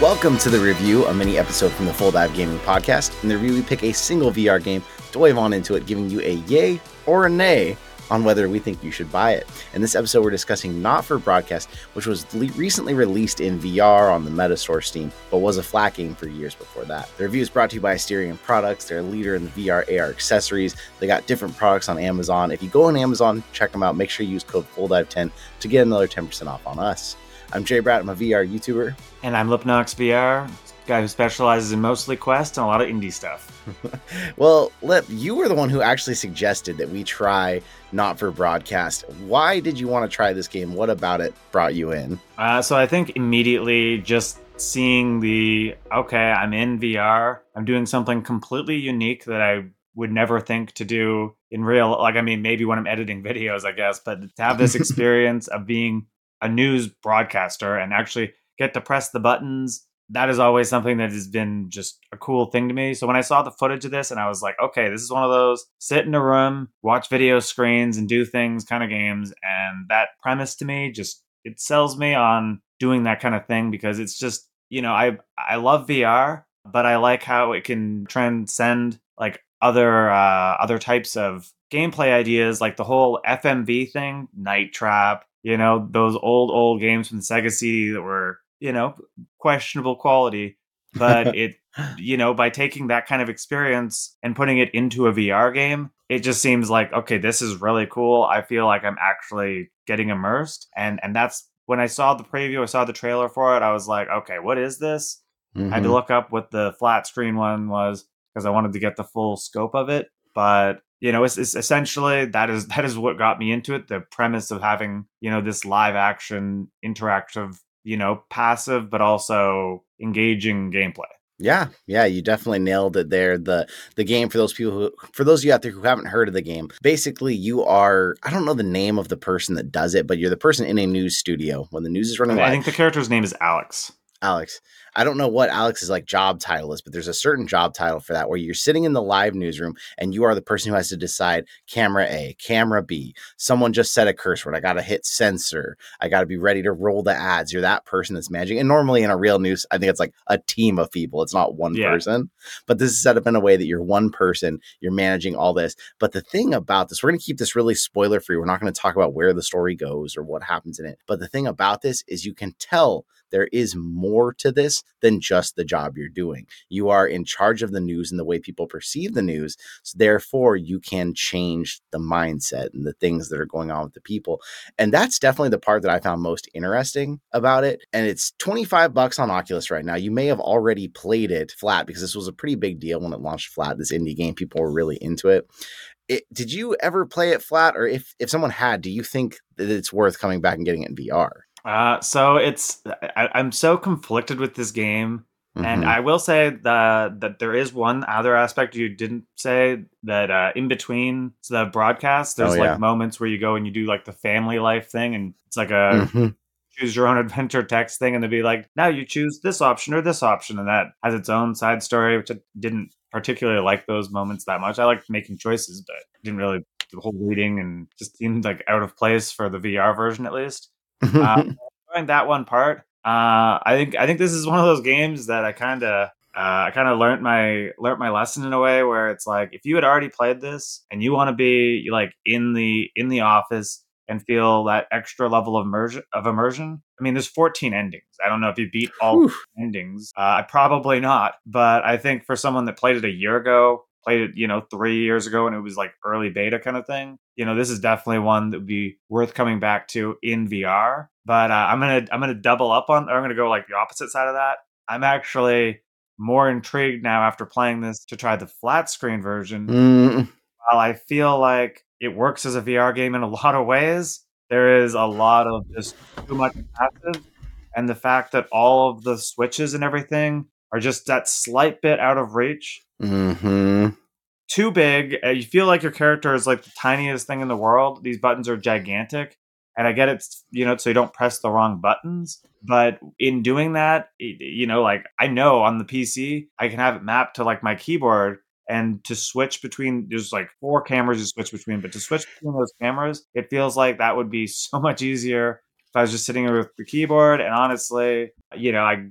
Welcome to the review, a mini episode from the Full Dive Gaming Podcast. In the review, we pick a single VR game, dive on into it, giving you a yay or a nay on whether we think you should buy it. In this episode, we're discussing Not for Broadcast, which was le- recently released in VR on the Metastore Steam, but was a flat game for years before that. The review is brought to you by Asterion Products. They're a leader in the VR AR accessories. They got different products on Amazon. If you go on Amazon, check them out. Make sure you use code FullDive10 to get another 10% off on us. I'm Jay Bratt. I'm a VR YouTuber. And I'm Lipnox VR, guy who specializes in mostly Quest and a lot of indie stuff. well, Lip, you were the one who actually suggested that we try Not for Broadcast. Why did you want to try this game? What about it brought you in? Uh, so I think immediately just seeing the okay, I'm in VR, I'm doing something completely unique that I would never think to do in real like i mean maybe when i'm editing videos i guess but to have this experience of being a news broadcaster and actually get to press the buttons that is always something that has been just a cool thing to me. So when I saw the footage of this and I was like, okay, this is one of those sit in a room, watch video screens and do things kind of games. And that premise to me just it sells me on doing that kind of thing because it's just, you know, I I love VR, but I like how it can transcend like other uh other types of gameplay ideas like the whole FMV thing, Night Trap, you know, those old old games from the Sega CD that were you know questionable quality but it you know by taking that kind of experience and putting it into a VR game it just seems like okay this is really cool I feel like I'm actually getting immersed and and that's when I saw the preview I saw the trailer for it I was like okay what is this mm-hmm. I had to mm-hmm. look up what the flat screen one was because I wanted to get the full scope of it but you know it's, it's, essentially that is that is what got me into it the premise of having you know this live action interactive you know, passive but also engaging gameplay. Yeah, yeah, you definitely nailed it there. The the game for those people who for those of you out there who haven't heard of the game, basically you are I don't know the name of the person that does it, but you're the person in a news studio when the news is running I think the character's name is Alex. Alex. I don't know what Alex's like job title is, but there's a certain job title for that where you're sitting in the live newsroom and you are the person who has to decide camera A, camera B. Someone just said a curse word. I got to hit censor. I got to be ready to roll the ads. You're that person that's managing. And normally in a real news, I think it's like a team of people. It's not one yeah. person. But this is set up in a way that you're one person, you're managing all this. But the thing about this, we're going to keep this really spoiler free. We're not going to talk about where the story goes or what happens in it. But the thing about this is you can tell there is more to this than just the job you're doing. You are in charge of the news and the way people perceive the news. So therefore, you can change the mindset and the things that are going on with the people. And that's definitely the part that I found most interesting about it. And it's 25 bucks on Oculus right now. You may have already played it flat because this was a pretty big deal when it launched flat. This indie game, people were really into it. It, did you ever play it flat or if if someone had do you think that it's worth coming back and getting it in vr uh, so it's I, am so conflicted with this game, mm-hmm. and I will say that that there is one other aspect you didn't say that uh, in between the broadcast, there's oh, like moments where you go and you do like the family life thing, and it's like a mm-hmm. choose your own adventure text thing, and they'd be like, now you choose this option or this option, and that has its own side story, which I didn't particularly like those moments that much. I liked making choices, but didn't really the whole reading and just seemed like out of place for the VR version at least uh, that one part, uh, I think I think this is one of those games that I kind of uh, I kind of learned my learned my lesson in a way where it's like if you had already played this and you want to be like in the in the office and feel that extra level of immersion of immersion. I mean, there's 14 endings. I don't know if you beat all endings. Uh, I probably not, but I think for someone that played it a year ago, played it, you know, three years ago and it was like early beta kind of thing. You know, this is definitely one that would be worth coming back to in VR. But uh, I'm gonna I'm gonna double up on. Or I'm gonna go like the opposite side of that. I'm actually more intrigued now after playing this to try the flat screen version. Mm. While I feel like it works as a VR game in a lot of ways, there is a lot of just too much passive, and the fact that all of the switches and everything are just that slight bit out of reach Mm-hmm. Too big. Uh, you feel like your character is like the tiniest thing in the world. These buttons are gigantic. And I get it, you know, so you don't press the wrong buttons. But in doing that, you know, like I know on the PC, I can have it mapped to like my keyboard and to switch between there's like four cameras to switch between but to switch between those cameras it feels like that would be so much easier if i was just sitting here with the keyboard and honestly you know i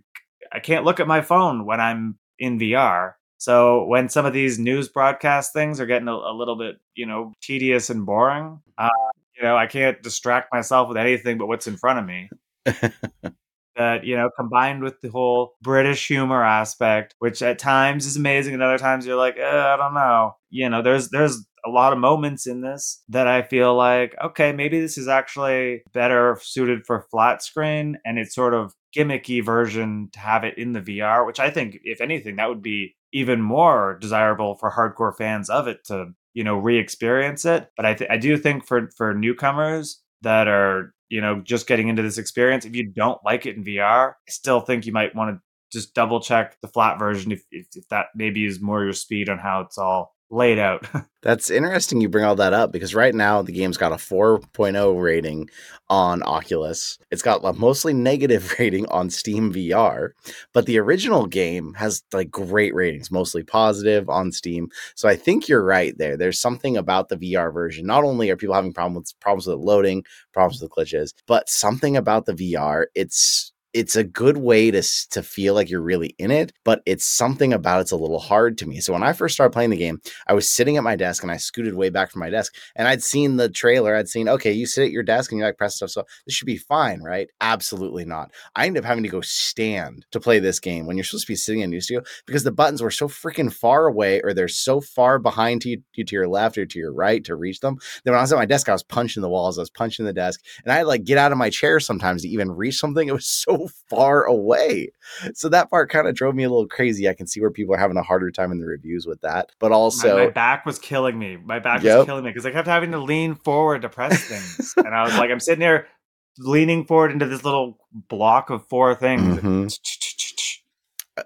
I can't look at my phone when I'm in VR. So when some of these news broadcast things are getting a, a little bit, you know, tedious and boring, uh, you know, I can't distract myself with anything but what's in front of me. that you know combined with the whole british humor aspect which at times is amazing and other times you're like eh, i don't know you know there's there's a lot of moments in this that i feel like okay maybe this is actually better suited for flat screen and it's sort of gimmicky version to have it in the vr which i think if anything that would be even more desirable for hardcore fans of it to you know re-experience it. But i th- i do think for for newcomers that are you know just getting into this experience if you don't like it in vr i still think you might want to just double check the flat version if, if, if that maybe is more your speed on how it's all laid out. That's interesting you bring all that up because right now the game's got a 4.0 rating on Oculus. It's got a mostly negative rating on Steam VR, but the original game has like great ratings, mostly positive on Steam. So I think you're right there. There's something about the VR version. Not only are people having problems problems with loading, problems with glitches, but something about the VR. It's it's a good way to to feel like you're really in it, but it's something about it's a little hard to me. So when I first started playing the game, I was sitting at my desk and I scooted way back from my desk, and I'd seen the trailer. I'd seen, okay, you sit at your desk and you like press stuff, so this should be fine, right? Absolutely not. I ended up having to go stand to play this game when you're supposed to be sitting in a studio because the buttons were so freaking far away, or they're so far behind you, you to your left or to your right to reach them. Then when I was at my desk, I was punching the walls, I was punching the desk, and I had like get out of my chair sometimes to even reach something. It was so far away. So that part kind of drove me a little crazy. I can see where people are having a harder time in the reviews with that. But also, my, my back was killing me. My back yep. was killing me because I kept having to lean forward to press things. and I was like, I'm sitting there leaning forward into this little block of four things. Mm-hmm.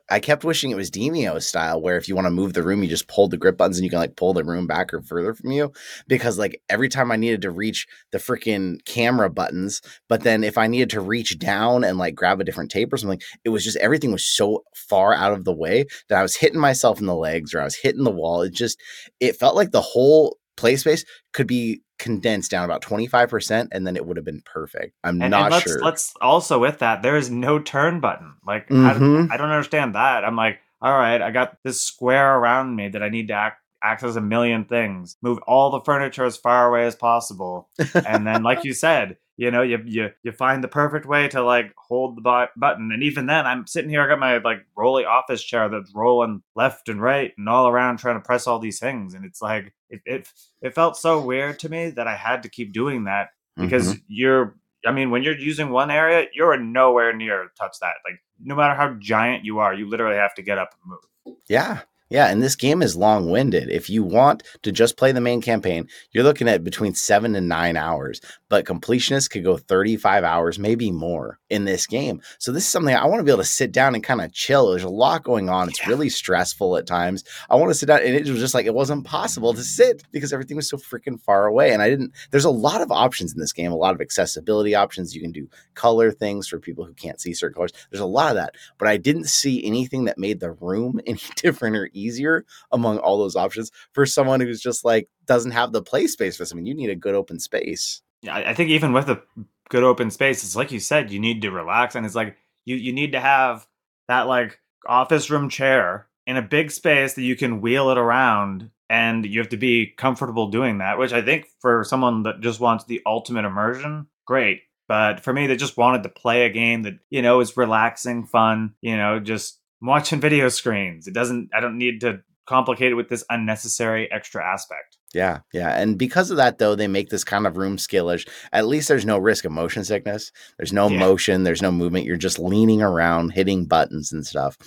I kept wishing it was Demeo style, where if you want to move the room, you just pull the grip buttons and you can like pull the room back or further from you. Because like every time I needed to reach the freaking camera buttons, but then if I needed to reach down and like grab a different tape or something, it was just everything was so far out of the way that I was hitting myself in the legs or I was hitting the wall. It just it felt like the whole play space could be condensed down about 25% and then it would have been perfect. I'm and, not and let's, sure. Let's also with that, there is no turn button. Like mm-hmm. I, I, don't understand that. I'm like, all right, I got this square around me that I need to act, access a million things, move all the furniture as far away as possible. and then like you said, you know you you you find the perfect way to like hold the button. And even then i'm sitting here i got my like rolly office chair that's rolling left and right and all around trying to press all these things. And it's like it it, it felt so weird to me that i had to keep doing that because mm-hmm. you're i mean when you're using one area you're nowhere near touch that. Like no matter how giant you are you literally have to get up and move. Yeah yeah, and this game is long winded. If you want to just play the main campaign, you're looking at between seven and nine hours, but completionists could go 35 hours, maybe more in this game. So, this is something I want to be able to sit down and kind of chill. There's a lot going on. It's yeah. really stressful at times. I want to sit down, and it was just like it wasn't possible to sit because everything was so freaking far away. And I didn't, there's a lot of options in this game, a lot of accessibility options. You can do color things for people who can't see certain colors. There's a lot of that, but I didn't see anything that made the room any different or easier among all those options for someone who's just like doesn't have the play space for something. You need a good open space. Yeah, I think even with a good open space, it's like you said, you need to relax, and it's like you you need to have that like office room chair in a big space that you can wheel it around and you have to be comfortable doing that which i think for someone that just wants the ultimate immersion great but for me that just wanted to play a game that you know is relaxing fun you know just watching video screens. It doesn't. I don't need to complicate it with this unnecessary extra aspect. Yeah, yeah. And because of that, though, they make this kind of room skillish. At least there's no risk of motion sickness. There's no yeah. motion, there's no movement. You're just leaning around, hitting buttons and stuff.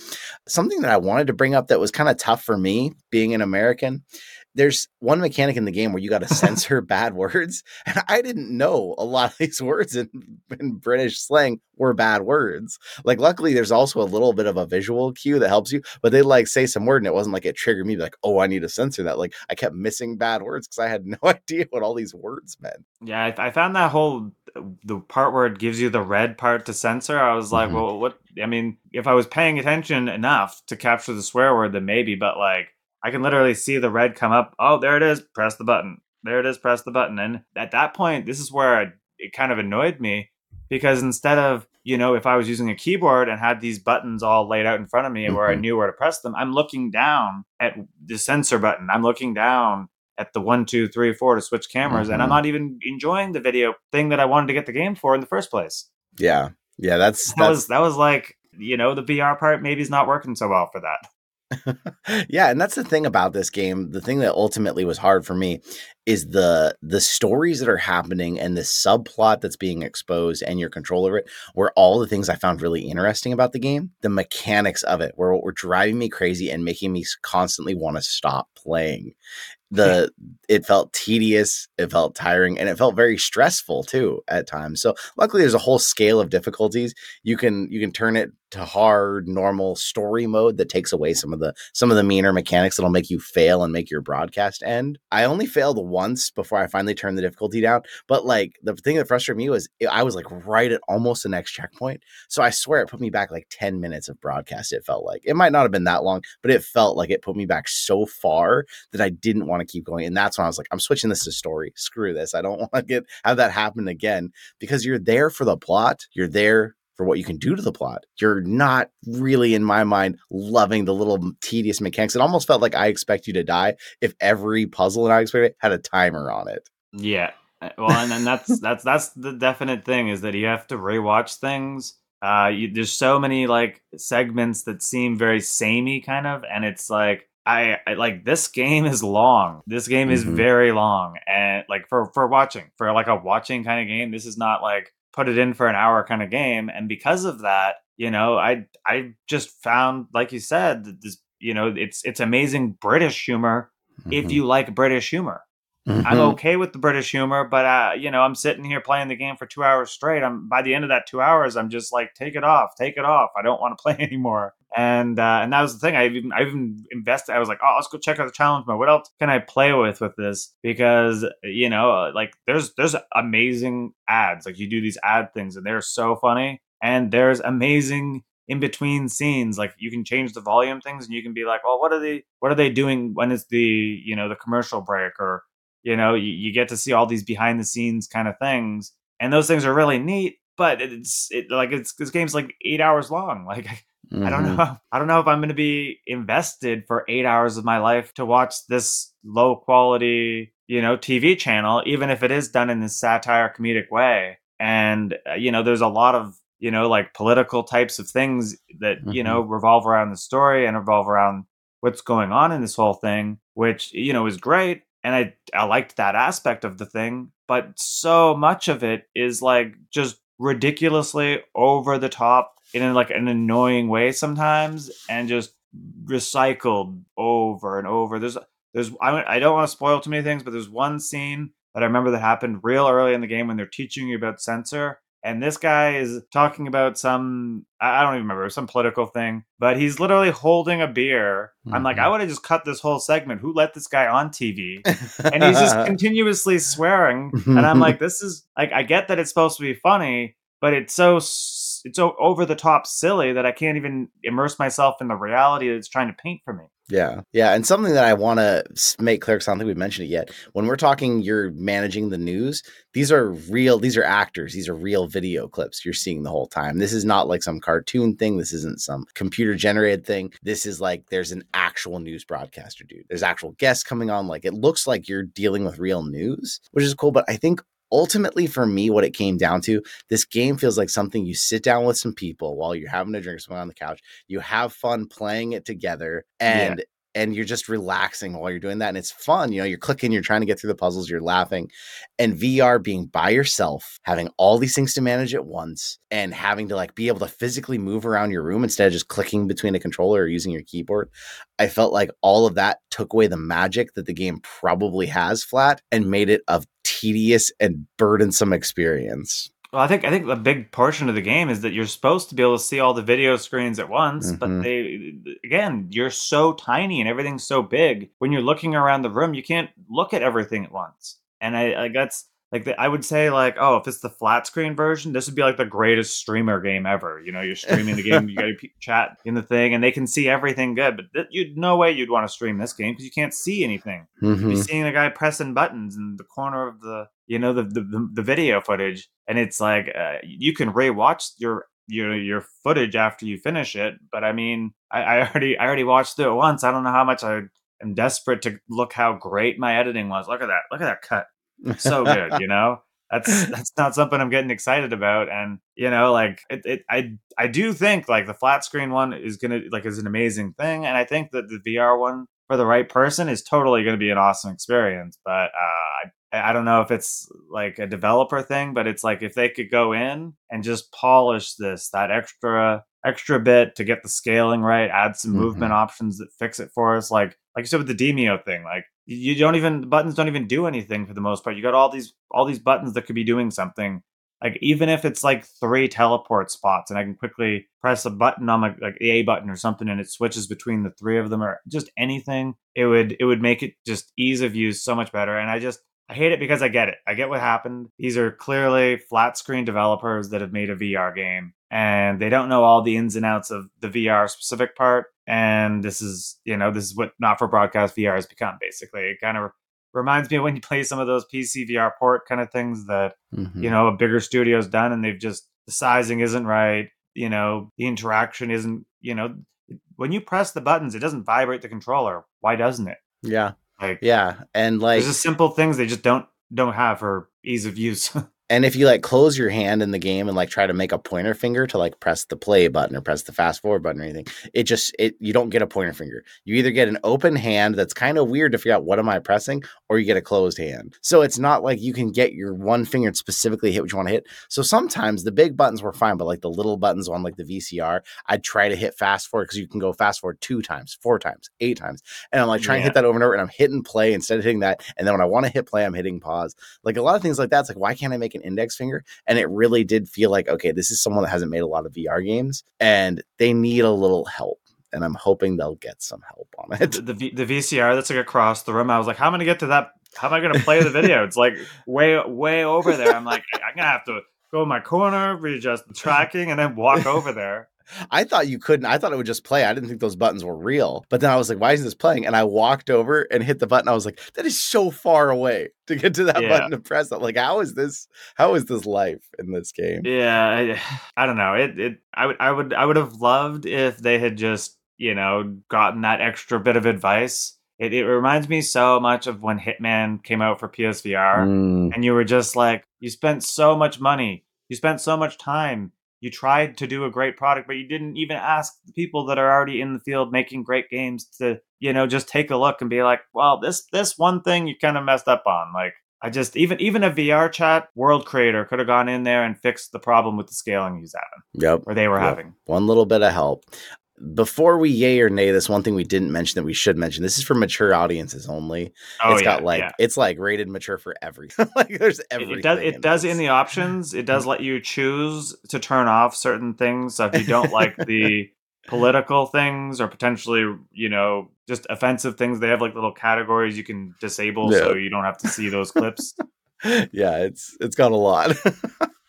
Something that I wanted to bring up that was kind of tough for me being an American there's one mechanic in the game where you got to censor bad words, and I didn't know a lot of these words in, in British slang were bad words. Like, luckily, there's also a little bit of a visual cue that helps you, but they like say some word, and it wasn't like it triggered me like, oh, I need to censor that. Like, I kept missing bad words because I had no idea what all these words meant. Yeah, I, I, found that whole the part where it gives you the red part to censor. I was like, mm-hmm. well, what? I mean, if I was paying attention enough to capture the swear word, then maybe, but like I can literally see the red come up. Oh, there it is. Press the button. There it is. Press the button. And at that point, this is where it kind of annoyed me because instead of you know, if I was using a keyboard and had these buttons all laid out in front of me mm-hmm. where I mm-hmm. knew where to press them, I'm looking down at the censor button. I'm looking down at the one, two, three, four to switch cameras, mm-hmm. and I'm mm-hmm. not even enjoying the video thing that I wanted to get the game for in the first place. Yeah, yeah, that's that was that was like you know the VR part maybe is not working so well for that. yeah, and that's the thing about this game. The thing that ultimately was hard for me is the the stories that are happening and the subplot that's being exposed and your control over it were all the things I found really interesting about the game. The mechanics of it were what were driving me crazy and making me constantly want to stop playing the it felt tedious it felt tiring and it felt very stressful too at times so luckily there's a whole scale of difficulties you can you can turn it to hard normal story mode that takes away some of the some of the meaner mechanics that'll make you fail and make your broadcast end i only failed once before i finally turned the difficulty down but like the thing that frustrated me was i was like right at almost the next checkpoint so i swear it put me back like 10 minutes of broadcast it felt like it might not have been that long but it felt like it put me back so far that i didn't want to keep going. And that's when I was like, I'm switching this to story. Screw this. I don't want to get have that happen again because you're there for the plot. You're there for what you can do to the plot. You're not really, in my mind, loving the little tedious mechanics. It almost felt like I expect you to die if every puzzle in I expected had a timer on it. Yeah. Uh, well, and then that's that's that's the definite thing is that you have to rewatch things. Uh, you, there's so many like segments that seem very samey, kind of, and it's like I, I, like this game is long. This game is mm-hmm. very long, and like for for watching for like a watching kind of game, this is not like put it in for an hour kind of game. And because of that, you know, I I just found, like you said, this you know, it's it's amazing British humor mm-hmm. if you like British humor. Mm-hmm. I'm okay with the British humor, but uh, you know, I'm sitting here playing the game for two hours straight. I'm by the end of that two hours, I'm just like, take it off, take it off. I don't want to play anymore. And uh, and that was the thing. I even I even invested. I was like, oh, let's go check out the challenge mode. What else can I play with with this? Because you know, uh, like there's there's amazing ads. Like you do these ad things, and they're so funny. And there's amazing in between scenes like you can change the volume things and you can be like well what are they what are they doing when is the you know the commercial break or you know you, you get to see all these behind the scenes kind of things and those things are really neat but it's it like it's this game's like eight hours long like mm-hmm. i don't mm-hmm. know i don't know if i'm going to be invested for eight hours of my life to watch this low quality you know tv channel even if it is done in this satire comedic way and uh, you know there's a lot of you know like political types of things that mm-hmm. you know revolve around the story and revolve around what's going on in this whole thing which you know is great and I I liked that aspect of the thing, but so much of it is like just ridiculously over the top in like an annoying way sometimes, and just recycled over and over. There's there's I I don't want to spoil too many things, but there's one scene that I remember that happened real early in the game when they're teaching you about censor, and this guy is talking about some I don't even remember some political thing, but he's literally holding a beer. Mm-hmm. I'm like, I mm-hmm. would have just cut this whole segment. Who let this guy on TV? and he's just continuously swearing, and I'm like, this is like I get that it's supposed to be funny, but it's so it's so over the top silly that I can't even immerse myself in the reality that it's trying to paint for me. Yeah. Yeah. And something that I want to make clear, because I don't think we've mentioned it yet. When we're talking, you're managing the news, these are real, these are actors, these are real video clips you're seeing the whole time. This is not like some cartoon thing. This isn't some computer generated thing. This is like there's an actual news broadcaster, dude. There's actual guests coming on. Like it looks like you're dealing with real news, which is cool. But I think ultimately for me what it came down to this game feels like something you sit down with some people while you're having a drink someone on the couch you have fun playing it together and yeah. And you're just relaxing while you're doing that and it's fun you know you're clicking you're trying to get through the puzzles you're laughing and VR being by yourself having all these things to manage at once and having to like be able to physically move around your room instead of just clicking between a controller or using your keyboard I felt like all of that took away the magic that the game probably has flat and made it a tedious and burdensome experience. Well, I think I think the big portion of the game is that you're supposed to be able to see all the video screens at once, mm-hmm. but they again, you're so tiny and everything's so big. When you're looking around the room, you can't look at everything at once. And I, I that's like the, I would say like oh if it's the flat screen version this would be like the greatest streamer game ever you know you're streaming the game you got to chat in the thing and they can see everything good but th- you'd no way you'd want to stream this game because you can't see anything mm-hmm. you're seeing a guy pressing buttons in the corner of the you know the the, the video footage and it's like uh, you can rewatch your your your footage after you finish it. But I mean, I, I already I already watched it once. I don't know how much I am desperate to look how great my editing was. Look at that! Look at that cut. So good, you know. That's that's not something I'm getting excited about. And you know, like it, it I I do think like the flat screen one is gonna like is an amazing thing, and I think that the VR one for the right person is totally going to be an awesome experience. But uh, I, I don't know if it's like a developer thing, but it's like if they could go in and just polish this that extra extra bit to get the scaling right, add some mm-hmm. movement options that fix it for us, like like you said with the Demeo thing, like you don't even the buttons don't even do anything for the most part. You got all these all these buttons that could be doing something. Like even if it's like three teleport spots and I can quickly press a button on my like the A button or something and it switches between the three of them or just anything, it would it would make it just ease of use so much better. And I just I hate it because I get it. I get what happened. These are clearly flat screen developers that have made a VR game and they don't know all the ins and outs of the VR specific part. And this is, you know, this is what not for broadcast VR has become basically. It kind of reminds me of when you play some of those PC VR port kind of things that, mm-hmm. you know, a bigger studio's done and they've just, the sizing isn't right. You know, the interaction isn't, you know, when you press the buttons, it doesn't vibrate the controller. Why doesn't it? Yeah. Like, yeah. And like, there's just simple things they just don't, don't have for ease of use. And if you like close your hand in the game and like try to make a pointer finger to like press the play button or press the fast forward button or anything, it just it you don't get a pointer finger. You either get an open hand that's kind of weird to figure out what am I pressing, or you get a closed hand. So it's not like you can get your one finger and specifically hit what you want to hit. So sometimes the big buttons were fine, but like the little buttons on like the VCR, I'd try to hit fast forward because you can go fast forward two times, four times, eight times. And I'm like trying yeah. to hit that over and over and I'm hitting play instead of hitting that. And then when I want to hit play, I'm hitting pause. Like a lot of things like that. It's like, why can't I make an index finger. And it really did feel like, okay, this is someone that hasn't made a lot of VR games and they need a little help. And I'm hoping they'll get some help on it. The, the, the VCR that's like across the room. I was like, how am I going to get to that? How am I going to play the video? it's like way, way over there. I'm like, I'm going to have to go in my corner, readjust the tracking, and then walk over there. I thought you couldn't. I thought it would just play. I didn't think those buttons were real. But then I was like, why is this playing? And I walked over and hit the button. I was like, that is so far away to get to that yeah. button to press it. Like, how is this? How is this life in this game? Yeah, I, I don't know. It, it. I would. I would. I would have loved if they had just, you know, gotten that extra bit of advice. It, it reminds me so much of when Hitman came out for PSVR, mm. and you were just like, you spent so much money, you spent so much time you tried to do a great product, but you didn't even ask the people that are already in the field making great games to, you know, just take a look and be like, well, this this one thing you kind of messed up on. Like I just even even a VR chat world creator could have gone in there and fixed the problem with the scaling he's having. Yep. Or they were yep. having. One little bit of help before we yay or nay this one thing we didn't mention that we should mention. This is for mature audiences only. Oh, it's yeah, got like yeah. it's like rated mature for everything like there's everything it, does it does in the options. It does let you choose to turn off certain things. So if you don't like the political things or potentially you know just offensive things they have like little categories you can disable yeah. so you don't have to see those clips. Yeah it's it's got a lot.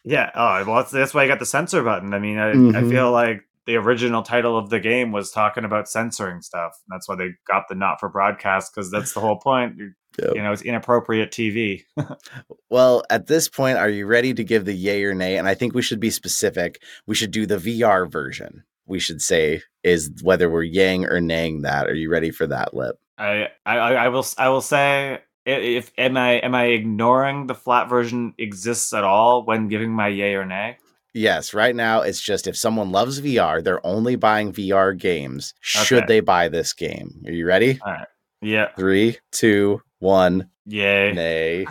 Yeah. Oh well that's, that's why i got the censor button. I mean I, mm-hmm. I feel like the original title of the game was talking about censoring stuff. That's why they got the not for broadcast because that's the whole point. Yep. You know, it's inappropriate TV. well, at this point, are you ready to give the yay or nay? And I think we should be specific. We should do the VR version. We should say is whether we're yang or naying that. Are you ready for that, Lip? I I, I will I will say if am I am I ignoring the flat version exists at all when giving my yay or nay? Yes, right now it's just if someone loves VR, they're only buying VR games. Should they buy this game? Are you ready? All right. Yeah. Three, two, one. Yay. Nay.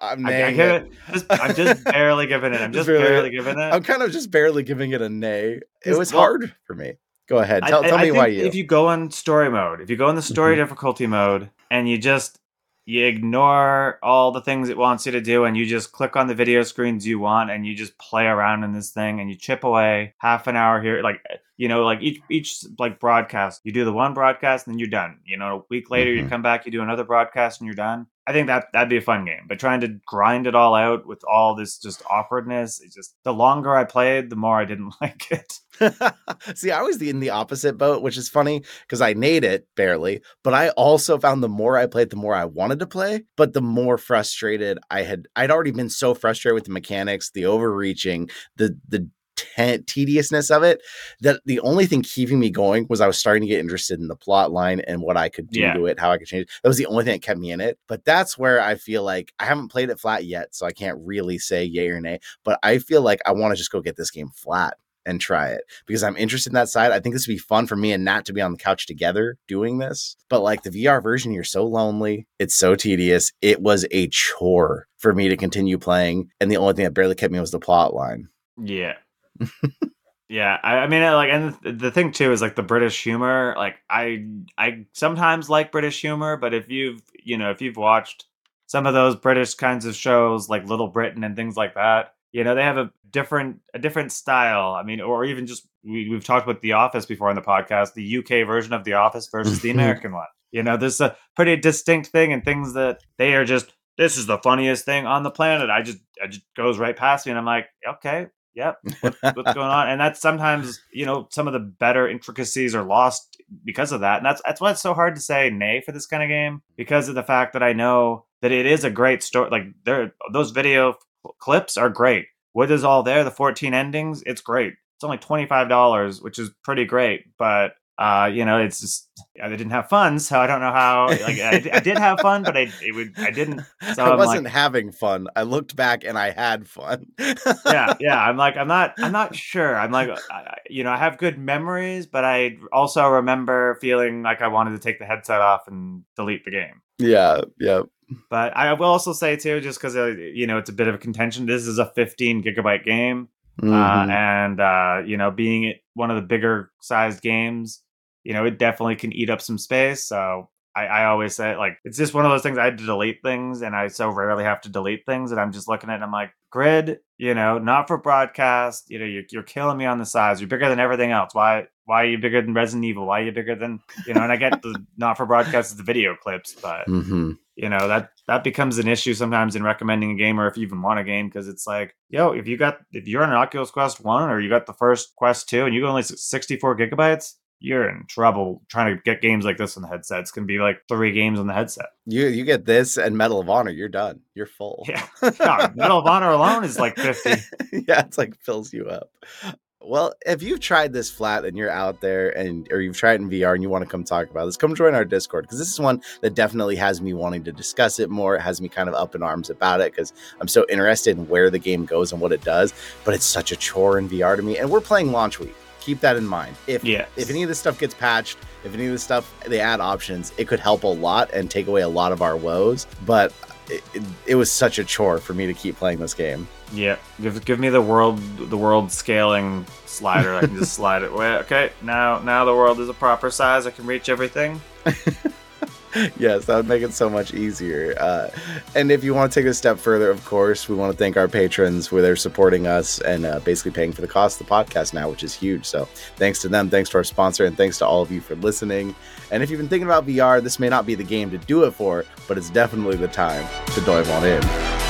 I'm, I, I it. Just, I'm just barely giving it. I'm just, just barely, barely, giving it. I'm kind of just barely giving it a nay. It was well, hard for me. Go ahead. Tell, I, tell me why you. If you go on story mode, if you go in the story mm-hmm. difficulty mode, and you just you ignore all the things it wants you to do and you just click on the video screens you want and you just play around in this thing and you chip away half an hour here like you know like each each like broadcast. You do the one broadcast and then you're done. You know a week later mm-hmm. you come back you do another broadcast and you're done. I think that that'd be a fun game but trying to grind it all out with all this just awkwardness it just the longer i played the more i didn't like it See, I was in the opposite boat, which is funny because I made it barely, but I also found the more I played, the more I wanted to play, but the more frustrated I had. I'd already been so frustrated with the mechanics, the overreaching, the the te- tediousness of it that the only thing keeping me going was I was starting to get interested in the plot line and what I could do yeah. to it, how I could change it. That was the only thing that kept me in it. But that's where I feel like I haven't played it flat yet, so I can't really say yay or nay. But I feel like I want to just go get this game flat and try it because I'm interested in that side. I think this would be fun for me and Nat to be on the couch together doing this. But like the VR version, you're so lonely. It's so tedious. It was a chore for me to continue playing. And the only thing that barely kept me was the plot line. Yeah. yeah. I, I, mean, like, and the thing too is like the British humor. Like, I, I sometimes like British humor, but if you've, you know, if you've watched some of those British kinds of shows like Little Britain and things like that, you know, they have a different a different style. I mean, or even just we, we've talked about The Office before on the podcast, the UK version of The Office versus the mm-hmm. American one. You know, there's a pretty distinct thing and things that they are just this is the funniest thing on the planet. I just I just goes right past me and I'm like, okay, yep, what, what's going on? And that's sometimes, you know, some of the better intricacies are lost because of that. And that's that's why it's so hard to say nay for this kind of game because of the fact that I know that it is a great story. Like there, those video clips are great. What is all there? The 14 endings, it's great. It's only $25, which is pretty great, but uh, you know, it's just I didn't have fun, so I don't know how. Like I, I did have fun, but I it would I didn't. So I I'm wasn't like, having fun. I looked back and I had fun. yeah, yeah. I'm like I'm not I'm not sure. I'm like I, you know I have good memories, but I also remember feeling like I wanted to take the headset off and delete the game. Yeah, yeah. But I will also say too, just because uh, you know it's a bit of a contention. This is a 15 gigabyte game, uh, mm-hmm. uh, and uh, you know, being it one of the bigger sized games, you know, it definitely can eat up some space. So I, I always say like it's just one of those things I had to delete things, and I so rarely have to delete things that I'm just looking at. And I'm like, grid, you know, not for broadcast. You know, you're, you're killing me on the size. You're bigger than everything else. Why why are you bigger than Resident Evil? Why are you bigger than you know? And I get the not for broadcast the video clips, but. Mm-hmm you know that that becomes an issue sometimes in recommending a game or if you even want a game because it's like yo if you got if you're on an oculus quest 1 or you got the first quest 2 and you got only 64 gigabytes you're in trouble trying to get games like this on the headset. It's gonna be like three games on the headset. You you get this and Medal of Honor, you're done. You're full. Yeah, yeah Medal of Honor alone is like fifty. yeah, it's like fills you up. Well, if you've tried this flat and you're out there and or you've tried it in VR and you want to come talk about this, come join our Discord because this is one that definitely has me wanting to discuss it more. It has me kind of up in arms about it because I'm so interested in where the game goes and what it does. But it's such a chore in VR to me. And we're playing launch week. Keep that in mind. If yes. if any of this stuff gets patched, if any of this stuff they add options, it could help a lot and take away a lot of our woes. But it, it, it was such a chore for me to keep playing this game. Yeah, give give me the world the world scaling slider. I can just slide it away. Okay, now now the world is a proper size. I can reach everything. yes, that would make it so much easier. Uh, and if you want to take it a step further, of course, we want to thank our patrons for their supporting us and uh, basically paying for the cost of the podcast now, which is huge. So thanks to them, thanks to our sponsor, and thanks to all of you for listening. And if you've been thinking about VR, this may not be the game to do it for, but it's definitely the time to dive on in.